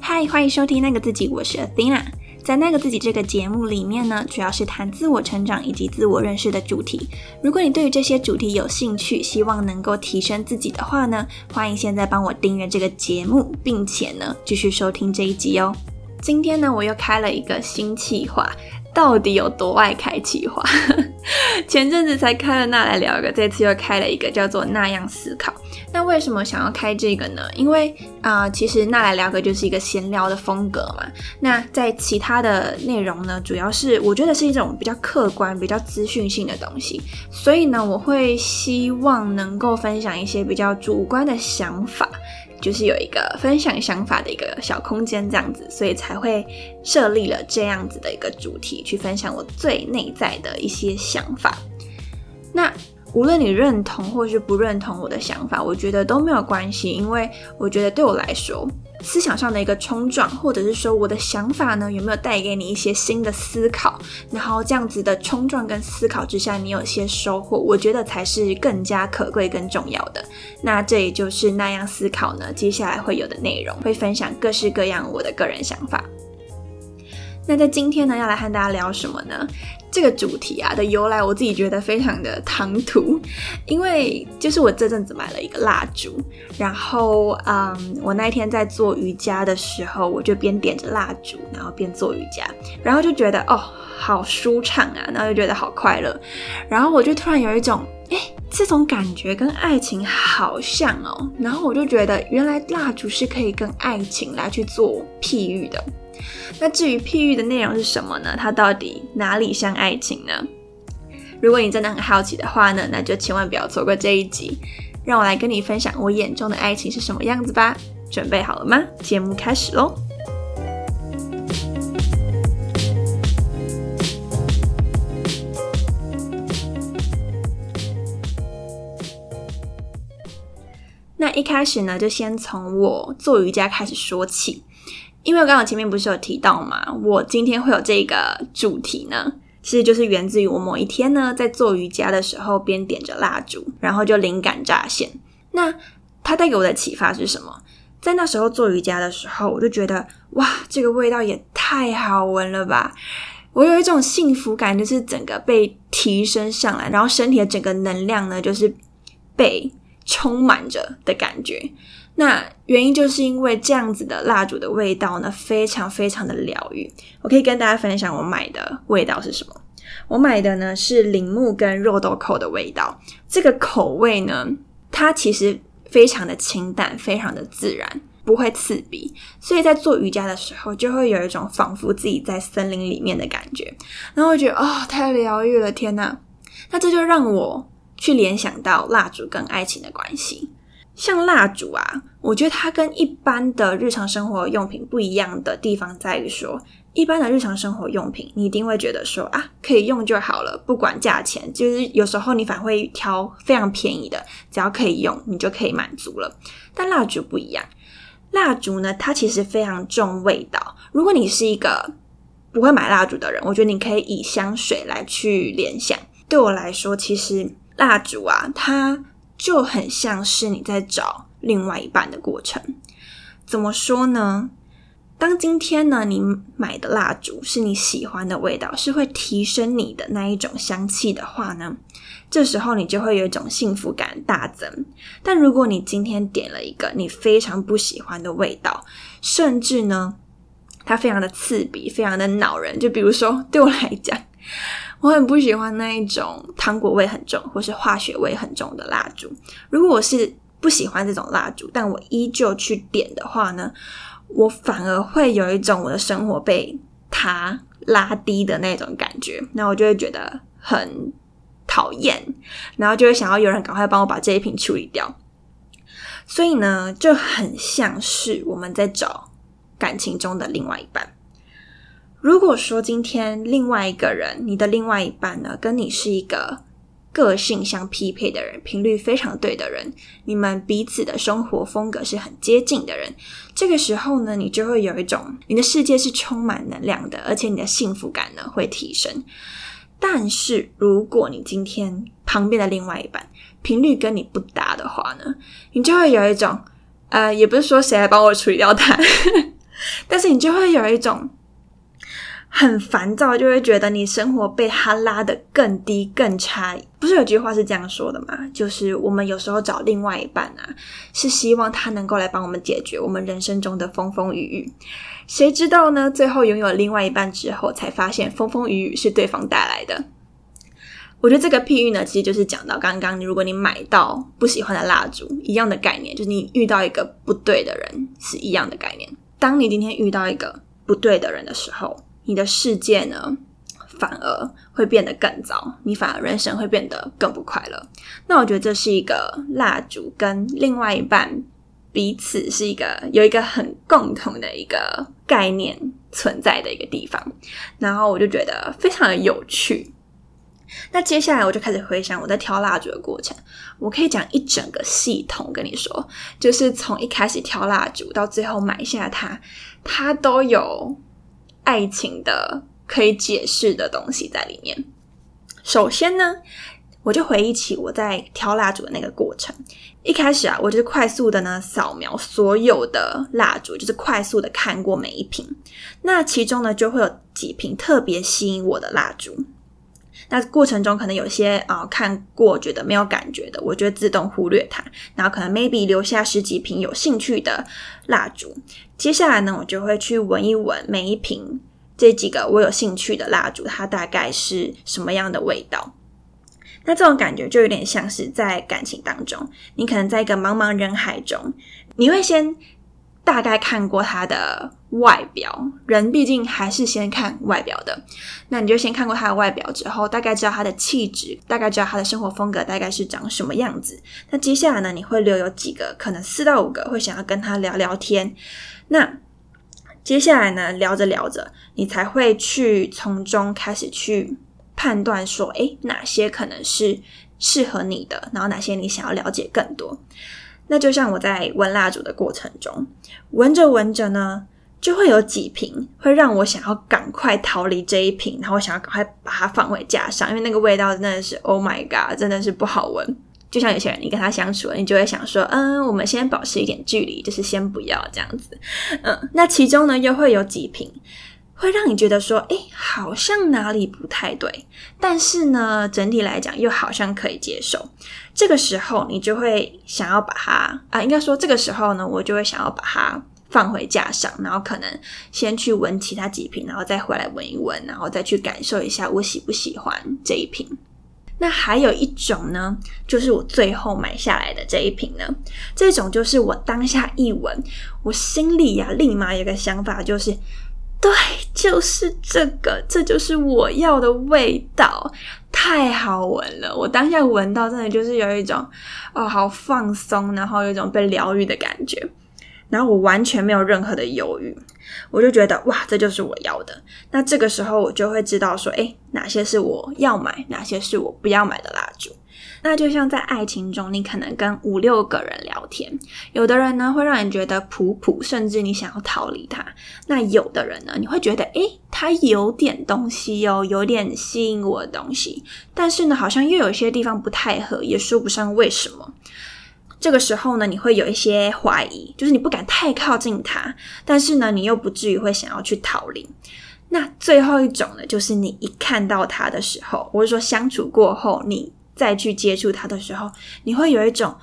嗨，欢迎收听那个自己，我是 Athena。在那个自己这个节目里面呢，主要是谈自我成长以及自我认识的主题。如果你对于这些主题有兴趣，希望能够提升自己的话呢，欢迎现在帮我订阅这个节目，并且呢继续收听这一集哦。今天呢，我又开了一个新企划。到底有多爱开企划？前阵子才开了那来聊一个，这次又开了一个叫做那样思考。那为什么想要开这个呢？因为啊，其实那来聊个就是一个闲聊的风格嘛。那在其他的内容呢，主要是我觉得是一种比较客观、比较资讯性的东西。所以呢，我会希望能够分享一些比较主观的想法。就是有一个分享想法的一个小空间，这样子，所以才会设立了这样子的一个主题，去分享我最内在的一些想法。那无论你认同或是不认同我的想法，我觉得都没有关系，因为我觉得对我来说。思想上的一个冲撞，或者是说我的想法呢，有没有带给你一些新的思考？然后这样子的冲撞跟思考之下，你有些收获，我觉得才是更加可贵、更重要的。那这也就是那样思考呢，接下来会有的内容，会分享各式各样我的个人想法。那在今天呢，要来和大家聊什么呢？这个主题啊的由来，我自己觉得非常的唐突，因为就是我这阵子买了一个蜡烛，然后嗯，我那一天在做瑜伽的时候，我就边点着蜡烛，然后边做瑜伽，然后就觉得哦，好舒畅啊，然后就觉得好快乐，然后我就突然有一种，哎，这种感觉跟爱情好像哦，然后我就觉得原来蜡烛是可以跟爱情来去做譬喻的。那至于譬喻的内容是什么呢？它到底哪里像爱情呢？如果你真的很好奇的话呢，那就千万不要错过这一集。让我来跟你分享我眼中的爱情是什么样子吧。准备好了吗？节目开始喽！那一开始呢，就先从我做瑜伽开始说起。因为我刚刚前面不是有提到嘛，我今天会有这个主题呢，其实就是源自于我某一天呢，在做瑜伽的时候，边点着蜡烛，然后就灵感乍现。那它带给我的启发是什么？在那时候做瑜伽的时候，我就觉得哇，这个味道也太好闻了吧！我有一种幸福感，就是整个被提升上来，然后身体的整个能量呢，就是被充满着的感觉。那原因就是因为这样子的蜡烛的味道呢，非常非常的疗愈。我可以跟大家分享我买的味道是什么。我买的呢是铃木跟肉豆蔻的味道。这个口味呢，它其实非常的清淡，非常的自然，不会刺鼻。所以在做瑜伽的时候，就会有一种仿佛自己在森林里面的感觉。然后我觉得哦，太疗愈了，天呐！那这就让我去联想到蜡烛跟爱情的关系。像蜡烛啊，我觉得它跟一般的日常生活用品不一样的地方在于说，一般的日常生活用品，你一定会觉得说啊，可以用就好了，不管价钱，就是有时候你反而会挑非常便宜的，只要可以用，你就可以满足了。但蜡烛不一样，蜡烛呢，它其实非常重味道。如果你是一个不会买蜡烛的人，我觉得你可以以香水来去联想。对我来说，其实蜡烛啊，它。就很像是你在找另外一半的过程。怎么说呢？当今天呢，你买的蜡烛是你喜欢的味道，是会提升你的那一种香气的话呢，这时候你就会有一种幸福感大增。但如果你今天点了一个你非常不喜欢的味道，甚至呢，它非常的刺鼻，非常的恼人，就比如说对我来讲。我很不喜欢那一种糖果味很重或是化学味很重的蜡烛。如果我是不喜欢这种蜡烛，但我依旧去点的话呢，我反而会有一种我的生活被它拉低的那种感觉，那我就会觉得很讨厌，然后就会想要有人赶快帮我把这一瓶处理掉。所以呢，就很像是我们在找感情中的另外一半。如果说今天另外一个人，你的另外一半呢，跟你是一个个性相匹配的人，频率非常对的人，你们彼此的生活风格是很接近的人，这个时候呢，你就会有一种你的世界是充满能量的，而且你的幸福感呢会提升。但是如果你今天旁边的另外一半频率跟你不搭的话呢，你就会有一种呃，也不是说谁来帮我处理掉他，但是你就会有一种。很烦躁，就会觉得你生活被他拉得更低、更差。不是有句话是这样说的吗？就是我们有时候找另外一半啊，是希望他能够来帮我们解决我们人生中的风风雨雨。谁知道呢？最后拥有另外一半之后，才发现风风雨雨是对方带来的。我觉得这个譬喻呢，其实就是讲到刚刚，如果你买到不喜欢的蜡烛，一样的概念，就是你遇到一个不对的人，是一样的概念。当你今天遇到一个不对的人的时候，你的世界呢，反而会变得更糟，你反而人生会变得更不快乐。那我觉得这是一个蜡烛跟另外一半彼此是一个有一个很共同的一个概念存在的一个地方。然后我就觉得非常的有趣。那接下来我就开始回想我在挑蜡烛的过程，我可以讲一整个系统跟你说，就是从一开始挑蜡烛到最后买下它，它都有。爱情的可以解释的东西在里面。首先呢，我就回忆起我在挑蜡烛的那个过程。一开始啊，我就是快速的呢扫描所有的蜡烛，就是快速的看过每一瓶。那其中呢，就会有几瓶特别吸引我的蜡烛。那过程中可能有些啊看过觉得没有感觉的，我就自动忽略它。然后可能 maybe 留下十几瓶有兴趣的蜡烛。接下来呢，我就会去闻一闻每一瓶这几个我有兴趣的蜡烛，它大概是什么样的味道。那这种感觉就有点像是在感情当中，你可能在一个茫茫人海中，你会先。大概看过它的外表，人毕竟还是先看外表的。那你就先看过他的外表之后，大概知道他的气质，大概知道他的生活风格大概是长什么样子。那接下来呢，你会留有几个，可能四到五个会想要跟他聊聊天。那接下来呢，聊着聊着，你才会去从中开始去判断说，诶，哪些可能是适合你的，然后哪些你想要了解更多。那就像我在闻蜡烛的过程中，闻着闻着呢，就会有几瓶会让我想要赶快逃离这一瓶，然后想要赶快把它放回架上，因为那个味道真的是 Oh my God，真的是不好闻。就像有些人，你跟他相处了，你就会想说，嗯，我们先保持一点距离，就是先不要这样子。嗯，那其中呢，又会有几瓶。会让你觉得说，哎，好像哪里不太对，但是呢，整体来讲又好像可以接受。这个时候，你就会想要把它啊，应该说这个时候呢，我就会想要把它放回架上，然后可能先去闻其他几瓶，然后再回来闻一闻，然后再去感受一下我喜不喜欢这一瓶。那还有一种呢，就是我最后买下来的这一瓶呢，这种就是我当下一闻，我心里呀立马有个想法，就是。对，就是这个，这就是我要的味道，太好闻了！我当下闻到，真的就是有一种哦，好放松，然后有一种被疗愈的感觉，然后我完全没有任何的犹豫，我就觉得哇，这就是我要的。那这个时候，我就会知道说，哎，哪些是我要买，哪些是我不要买的蜡烛。那就像在爱情中，你可能跟五六个人聊天，有的人呢会让你觉得普普，甚至你想要逃离他；那有的人呢，你会觉得诶，他有点东西哦，有点吸引我的东西，但是呢，好像又有些地方不太合，也说不上为什么。这个时候呢，你会有一些怀疑，就是你不敢太靠近他，但是呢，你又不至于会想要去逃离。那最后一种呢，就是你一看到他的时候，或者说相处过后，你。再去接触他的时候，你会有一种，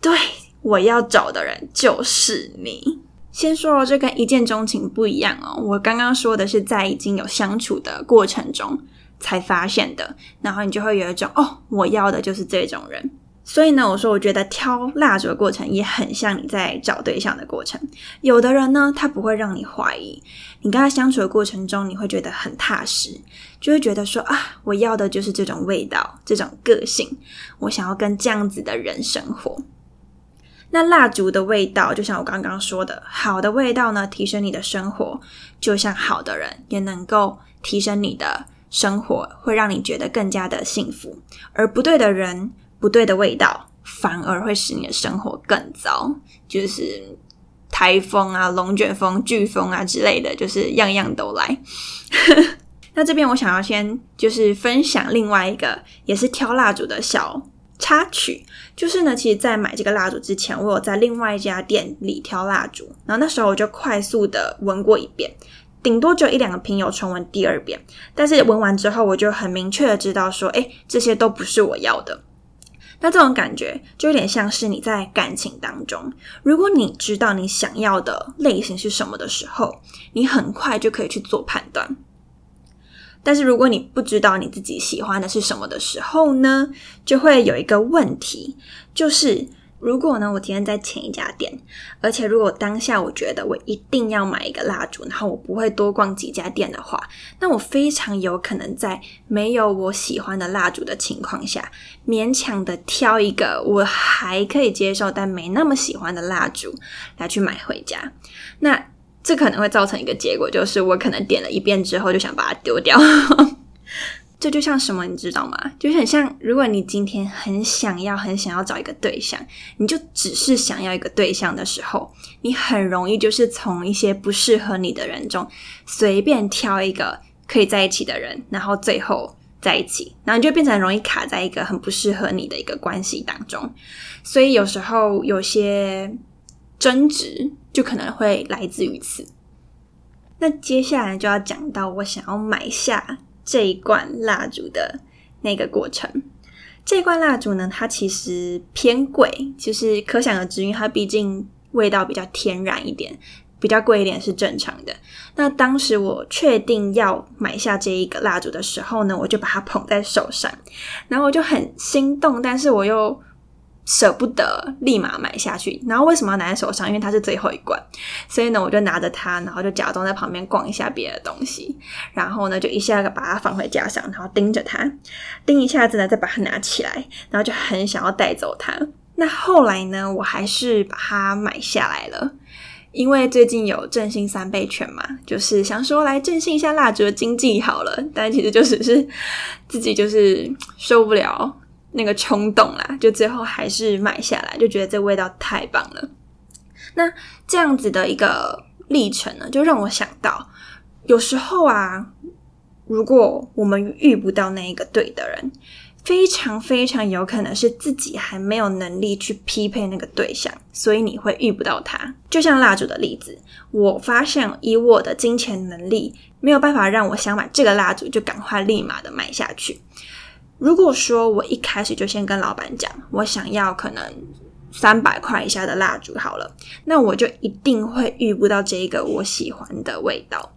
对我要找的人就是你。先说这跟一见钟情不一样哦。我刚刚说的是在已经有相处的过程中才发现的，然后你就会有一种哦，我要的就是这种人。所以呢，我说我觉得挑蜡烛的过程也很像你在找对象的过程。有的人呢，他不会让你怀疑，你跟他相处的过程中，你会觉得很踏实，就会觉得说啊，我要的就是这种味道，这种个性，我想要跟这样子的人生活。那蜡烛的味道，就像我刚刚说的，好的味道呢，提升你的生活，就像好的人也能够提升你的生活，会让你觉得更加的幸福，而不对的人。不对的味道，反而会使你的生活更糟。就是台风啊、龙卷风、飓风啊之类的，就是样样都来。那这边我想要先就是分享另外一个也是挑蜡烛的小插曲，就是呢，其实，在买这个蜡烛之前，我有在另外一家店里挑蜡烛，然后那时候我就快速的闻过一遍，顶多只有一两个瓶有重闻第二遍，但是闻完之后，我就很明确的知道说，哎，这些都不是我要的。那这种感觉就有点像是你在感情当中，如果你知道你想要的类型是什么的时候，你很快就可以去做判断。但是如果你不知道你自己喜欢的是什么的时候呢，就会有一个问题，就是如果呢，我今天在前一家店，而且如果当下我觉得我一定要买一个蜡烛，然后我不会多逛几家店的话，那我非常有可能在没有我喜欢的蜡烛的情况下，勉强的挑一个我还可以接受但没那么喜欢的蜡烛来去买回家。那这可能会造成一个结果，就是我可能点了一遍之后就想把它丢掉。这就像什么，你知道吗？就是很像，如果你今天很想要、很想要找一个对象，你就只是想要一个对象的时候，你很容易就是从一些不适合你的人中随便挑一个可以在一起的人，然后最后在一起，然后你就变成容易卡在一个很不适合你的一个关系当中。所以有时候有些争执。就可能会来自于此。那接下来就要讲到我想要买下这一罐蜡烛的那个过程。这罐蜡烛呢，它其实偏贵，就是可想而知，因为它毕竟味道比较天然一点，比较贵一点是正常的。那当时我确定要买下这一个蜡烛的时候呢，我就把它捧在手上，然后我就很心动，但是我又。舍不得立马买下去，然后为什么要拿在手上？因为它是最后一罐，所以呢，我就拿着它，然后就假装在旁边逛一下别的东西，然后呢，就一下子把它放回架上，然后盯着它，盯一下子呢，再把它拿起来，然后就很想要带走它。那后来呢，我还是把它买下来了，因为最近有振兴三倍券嘛，就是想说来振兴一下蜡烛的经济好了，但其实就只是自己就是受不了。那个冲动啦，就最后还是买下来，就觉得这味道太棒了。那这样子的一个历程呢，就让我想到，有时候啊，如果我们遇不到那一个对的人，非常非常有可能是自己还没有能力去匹配那个对象，所以你会遇不到他。就像蜡烛的例子，我发现以我的金钱能力，没有办法让我想买这个蜡烛就赶快立马的买下去。如果说我一开始就先跟老板讲，我想要可能三百块以下的蜡烛好了，那我就一定会遇不到这一个我喜欢的味道。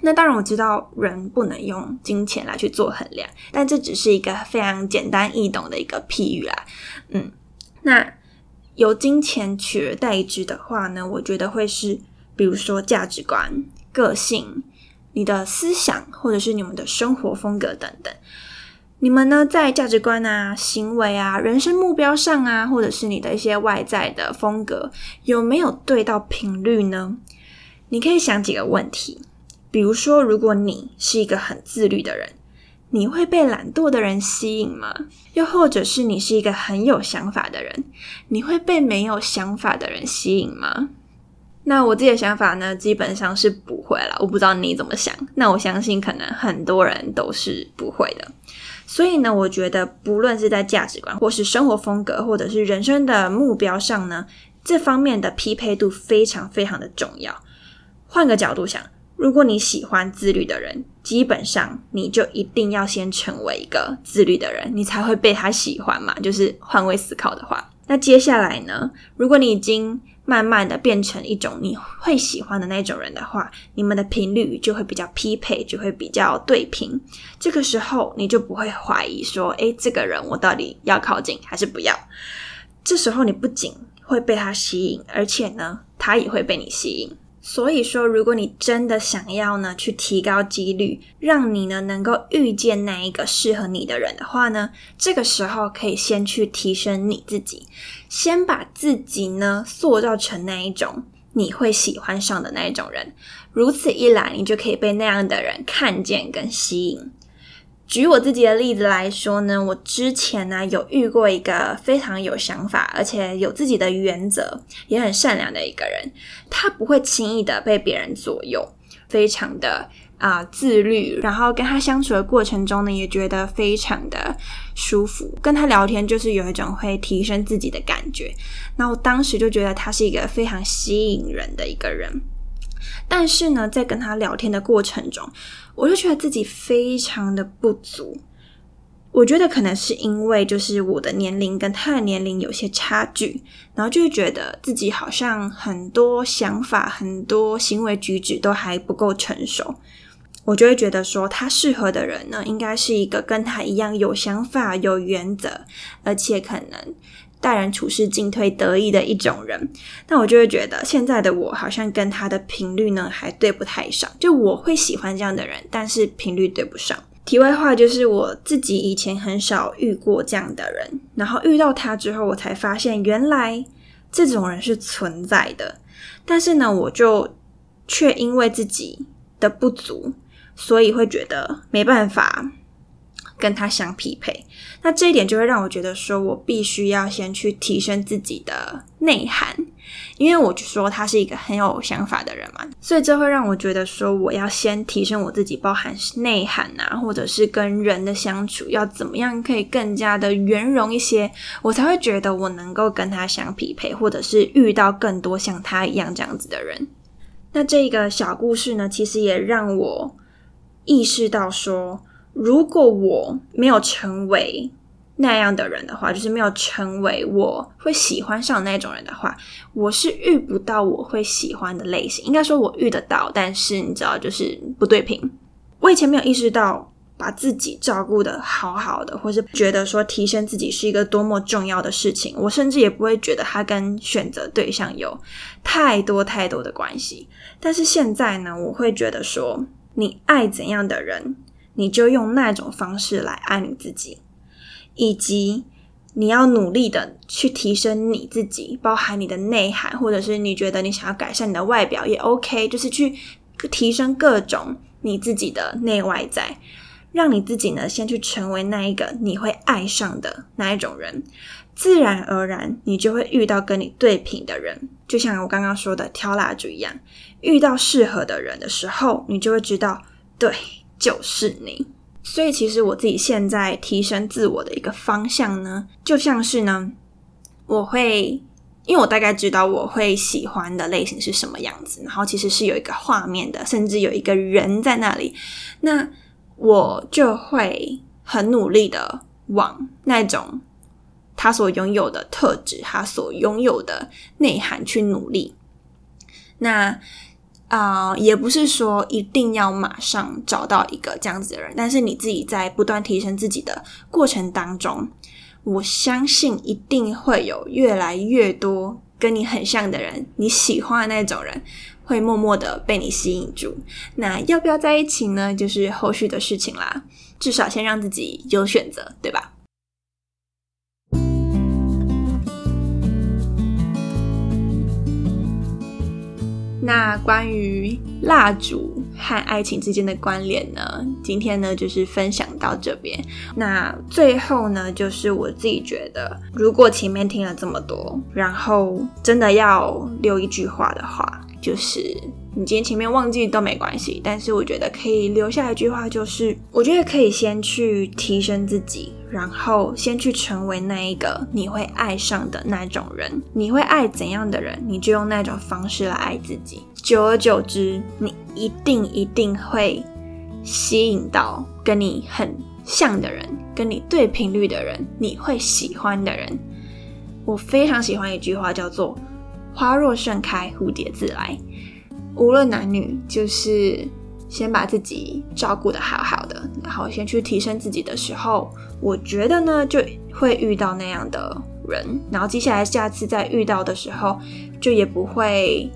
那当然我知道人不能用金钱来去做衡量，但这只是一个非常简单易懂的一个譬喻啦。嗯，那由金钱取而代之的话呢，我觉得会是比如说价值观、个性、你的思想，或者是你们的生活风格等等。你们呢，在价值观啊、行为啊、人生目标上啊，或者是你的一些外在的风格，有没有对到频率呢？你可以想几个问题，比如说，如果你是一个很自律的人，你会被懒惰的人吸引吗？又或者是你是一个很有想法的人，你会被没有想法的人吸引吗？那我自己的想法呢，基本上是不会了。我不知道你怎么想，那我相信可能很多人都是不会的。所以呢，我觉得不论是在价值观，或是生活风格，或者是人生的目标上呢，这方面的匹配度非常非常的重要。换个角度想，如果你喜欢自律的人，基本上你就一定要先成为一个自律的人，你才会被他喜欢嘛。就是换位思考的话，那接下来呢，如果你已经慢慢的变成一种你会喜欢的那种人的话，你们的频率就会比较匹配，就会比较对频。这个时候你就不会怀疑说，诶，这个人我到底要靠近还是不要？这时候你不仅会被他吸引，而且呢，他也会被你吸引。所以说，如果你真的想要呢，去提高几率，让你呢能够遇见那一个适合你的人的话呢，这个时候可以先去提升你自己，先把自己呢塑造成那一种你会喜欢上的那一种人。如此一来，你就可以被那样的人看见跟吸引。举我自己的例子来说呢，我之前呢有遇过一个非常有想法，而且有自己的原则，也很善良的一个人。他不会轻易的被别人左右，非常的啊自律，然后跟他相处的过程中呢，也觉得非常的舒服。跟他聊天就是有一种会提升自己的感觉。那我当时就觉得他是一个非常吸引人的一个人。但是呢，在跟他聊天的过程中，我就觉得自己非常的不足。我觉得可能是因为就是我的年龄跟他的年龄有些差距，然后就会觉得自己好像很多想法、很多行为举止都还不够成熟。我就会觉得说，他适合的人呢，应该是一个跟他一样有想法、有原则，而且可能待人处事进退得意的一种人。但我就会觉得，现在的我好像跟他的频率呢还对不太上。就我会喜欢这样的人，但是频率对不上。题外话就是，我自己以前很少遇过这样的人，然后遇到他之后，我才发现原来这种人是存在的。但是呢，我就却因为自己的不足，所以会觉得没办法。跟他相匹配，那这一点就会让我觉得说，我必须要先去提升自己的内涵，因为我就说他是一个很有想法的人嘛，所以这会让我觉得说，我要先提升我自己，包含内涵啊，或者是跟人的相处要怎么样可以更加的圆融一些，我才会觉得我能够跟他相匹配，或者是遇到更多像他一样这样子的人。那这个小故事呢，其实也让我意识到说。如果我没有成为那样的人的话，就是没有成为我会喜欢上那种人的话，我是遇不到我会喜欢的类型。应该说，我遇得到，但是你知道，就是不对平。我以前没有意识到把自己照顾的好好的，或是觉得说提升自己是一个多么重要的事情。我甚至也不会觉得它跟选择对象有太多太多的关系。但是现在呢，我会觉得说，你爱怎样的人。你就用那种方式来爱你自己，以及你要努力的去提升你自己，包含你的内涵，或者是你觉得你想要改善你的外表也 OK，就是去提升各种你自己的内外在，让你自己呢先去成为那一个你会爱上的那一种人，自然而然你就会遇到跟你对品的人，就像我刚刚说的挑蜡烛一样，遇到适合的人的时候，你就会知道对。就是你，所以其实我自己现在提升自我的一个方向呢，就像是呢，我会，因为我大概知道我会喜欢的类型是什么样子，然后其实是有一个画面的，甚至有一个人在那里，那我就会很努力的往那种他所拥有的特质，他所拥有的内涵去努力，那。啊，也不是说一定要马上找到一个这样子的人，但是你自己在不断提升自己的过程当中，我相信一定会有越来越多跟你很像的人，你喜欢的那种人会默默的被你吸引住。那要不要在一起呢？就是后续的事情啦。至少先让自己有选择，对吧？那关于蜡烛和爱情之间的关联呢？今天呢就是分享到这边。那最后呢，就是我自己觉得，如果前面听了这么多，然后真的要留一句话的话，就是你今天前面忘记都没关系，但是我觉得可以留下一句话，就是我觉得可以先去提升自己。然后先去成为那一个你会爱上的那种人，你会爱怎样的人，你就用那种方式来爱自己。久而久之，你一定一定会吸引到跟你很像的人，跟你对频率的人，你会喜欢的人。我非常喜欢一句话，叫做“花若盛开，蝴蝶自来”。无论男女，就是。先把自己照顾的好好的，然后先去提升自己的时候，我觉得呢就会遇到那样的人，然后接下来下次再遇到的时候，就也不会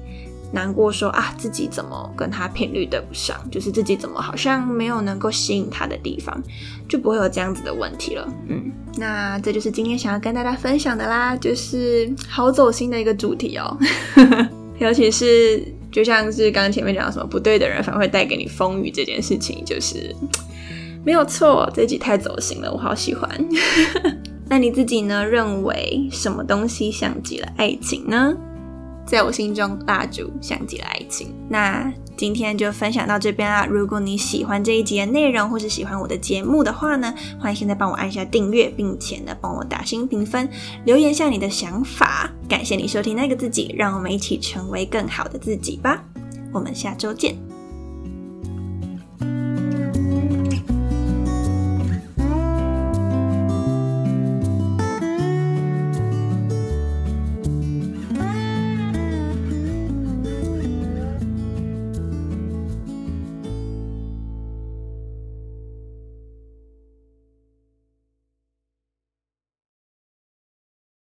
难过说啊自己怎么跟他频率对不上，就是自己怎么好像没有能够吸引他的地方，就不会有这样子的问题了。嗯，那这就是今天想要跟大家分享的啦，就是好走心的一个主题哦，尤其是。就像是刚刚前面讲什么不对的人反而会带给你风雨这件事情，就是没有错。这集太走心了，我好喜欢。那你自己呢？认为什么东西像极了爱情呢？在我心中蜡烛像极了爱情。那今天就分享到这边啦。如果你喜欢这一集的内容，或是喜欢我的节目的话呢，欢迎现在帮我按下订阅，并且呢帮我打新评分，留言下你的想法。感谢你收听那个自己，让我们一起成为更好的自己吧。我们下周见。